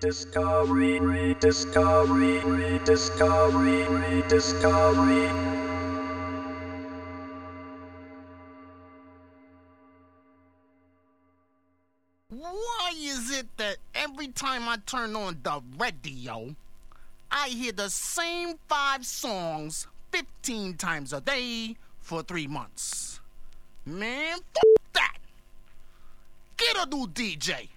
Discovery, rediscovery, rediscovery, rediscovery. Why is it that every time I turn on the radio, I hear the same five songs 15 times a day for three months? Man, f that! Get a new DJ!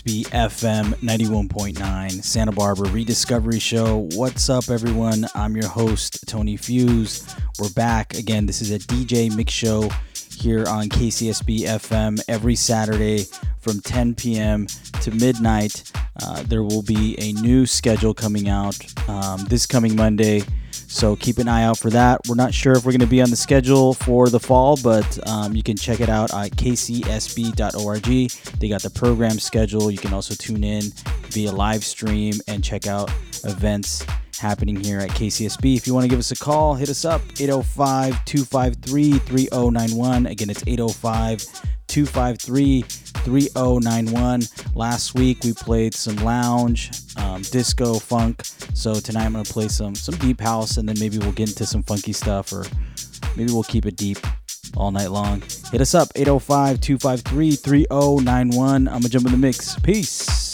KCSB FM 91.9 Santa Barbara Rediscovery Show. What's up, everyone? I'm your host, Tony Fuse. We're back again. This is a DJ mix show here on KCSB FM every Saturday from 10 p.m. to midnight. Uh, there will be a new schedule coming out um, this coming Monday. So keep an eye out for that. We're not sure if we're going to be on the schedule for the fall, but um, you can check it out at kcsb.org. They got the program schedule. You can also tune in via live stream and check out events happening here at KCSB. If you want to give us a call, hit us up 805 253 3091. Again, it's 805 253 3091. Last week we played some lounge, um, disco, funk. So tonight I'm going to play some some deep house and then maybe we'll get into some funky stuff or maybe we'll keep it deep all night long. Hit us up 805 253 3091. I'm going to jump in the mix. Peace.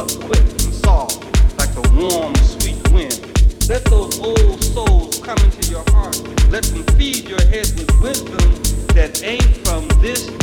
up quick and soft, like the warm, sweet wind. Let those old souls come into your heart. Let them feed your head with wisdom that ain't from this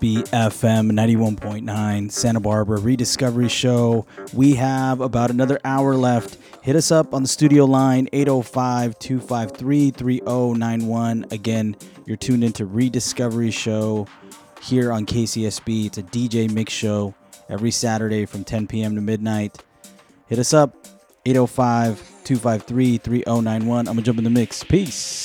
KCSB FM 91.9 Santa Barbara Rediscovery Show. We have about another hour left. Hit us up on the studio line 805 253 3091. Again, you're tuned into Rediscovery Show here on KCSB. It's a DJ mix show every Saturday from 10 p.m. to midnight. Hit us up 805 253 3091. I'm going to jump in the mix. Peace.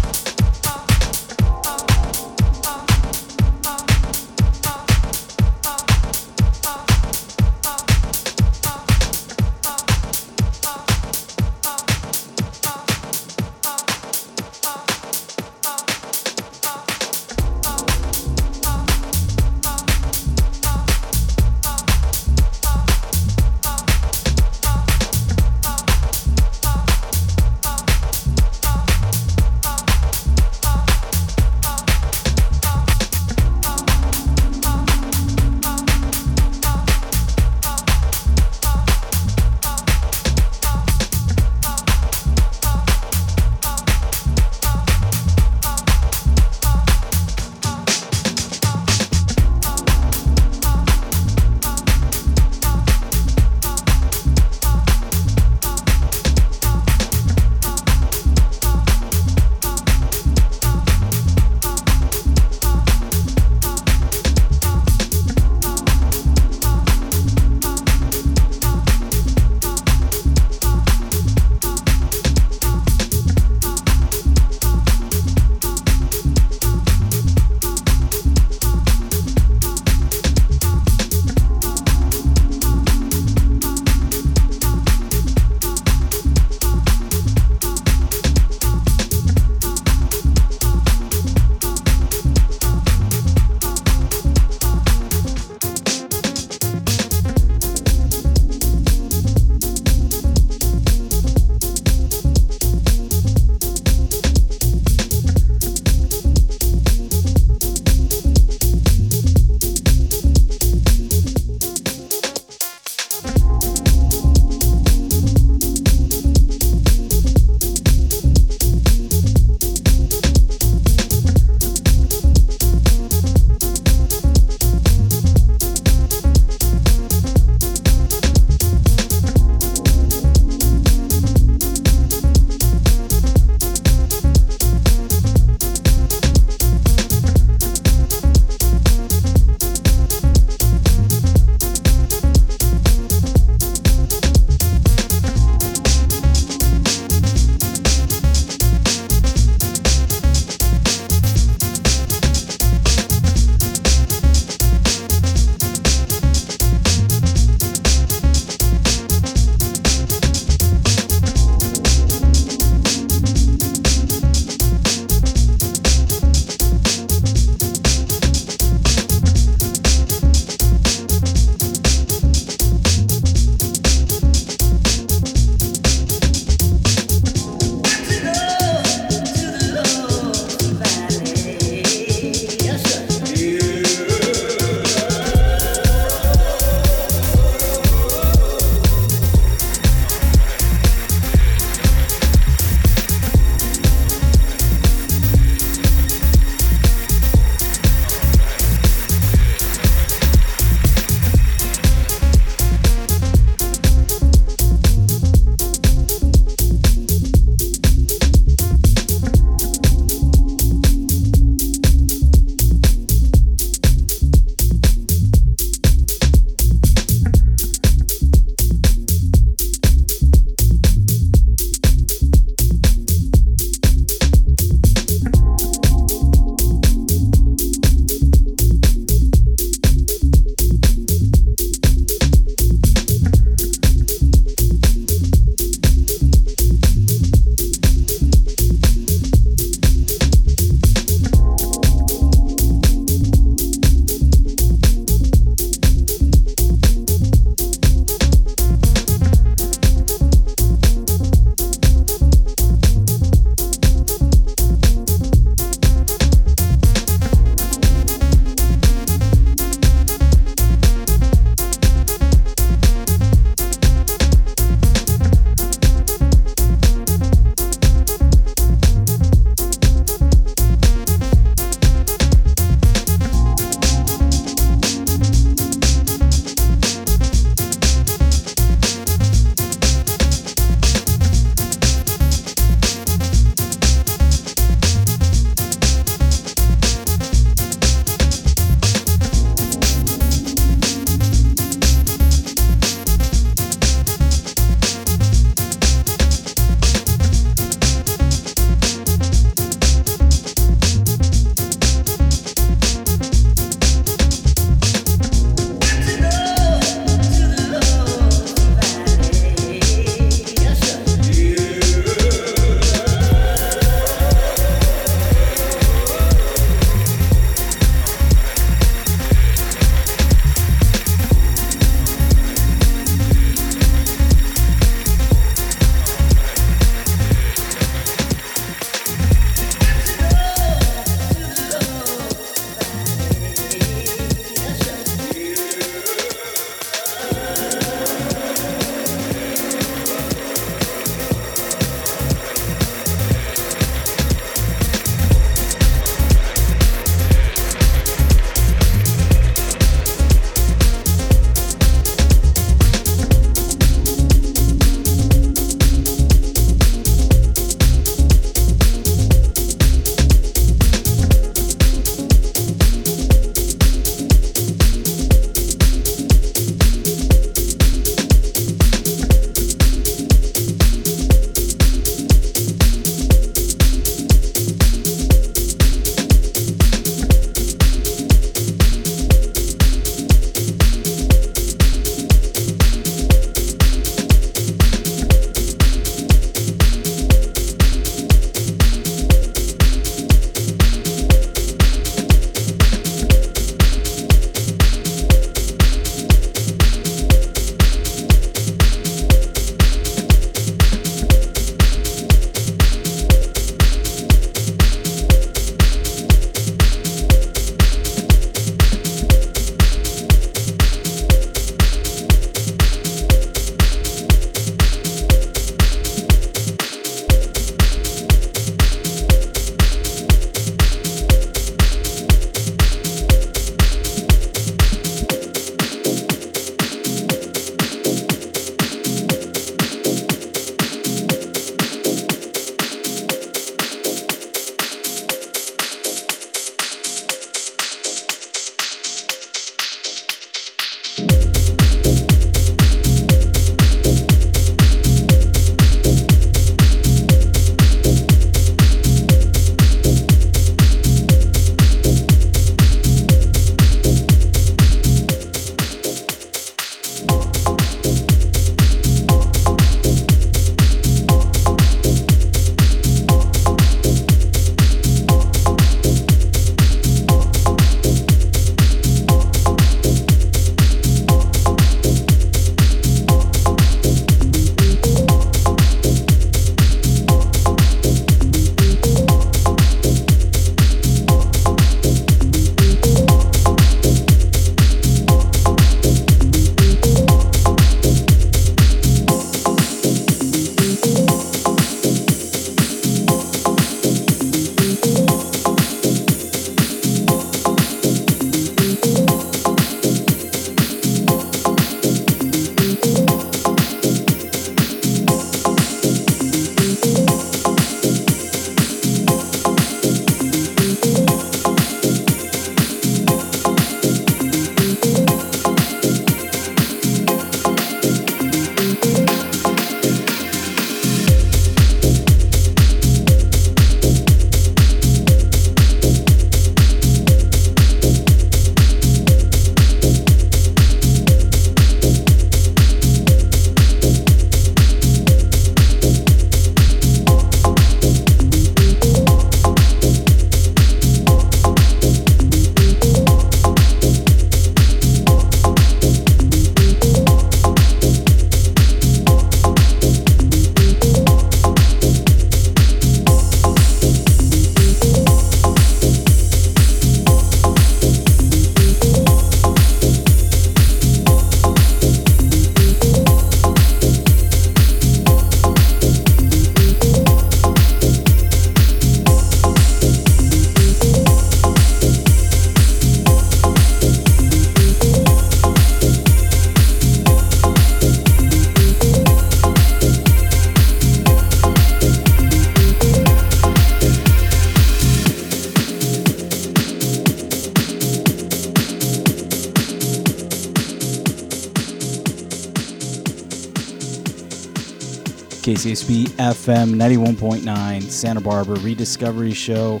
KCSB FM 91.9 Santa Barbara Rediscovery Show.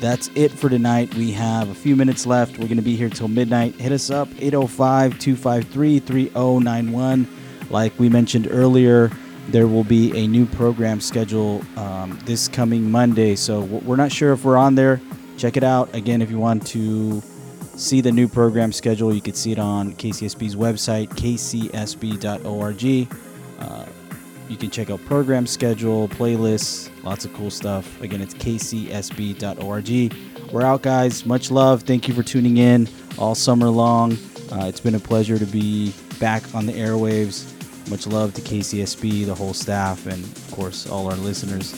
That's it for tonight. We have a few minutes left. We're going to be here till midnight. Hit us up 805 253 3091. Like we mentioned earlier, there will be a new program schedule um, this coming Monday. So we're not sure if we're on there. Check it out. Again, if you want to see the new program schedule, you can see it on KCSB's website, kcsb.org. You can check out program schedule, playlists, lots of cool stuff. Again, it's kcsb.org. We're out, guys. Much love. Thank you for tuning in all summer long. Uh, it's been a pleasure to be back on the airwaves. Much love to KCSB, the whole staff, and of course, all our listeners.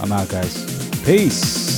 I'm out, guys. Peace.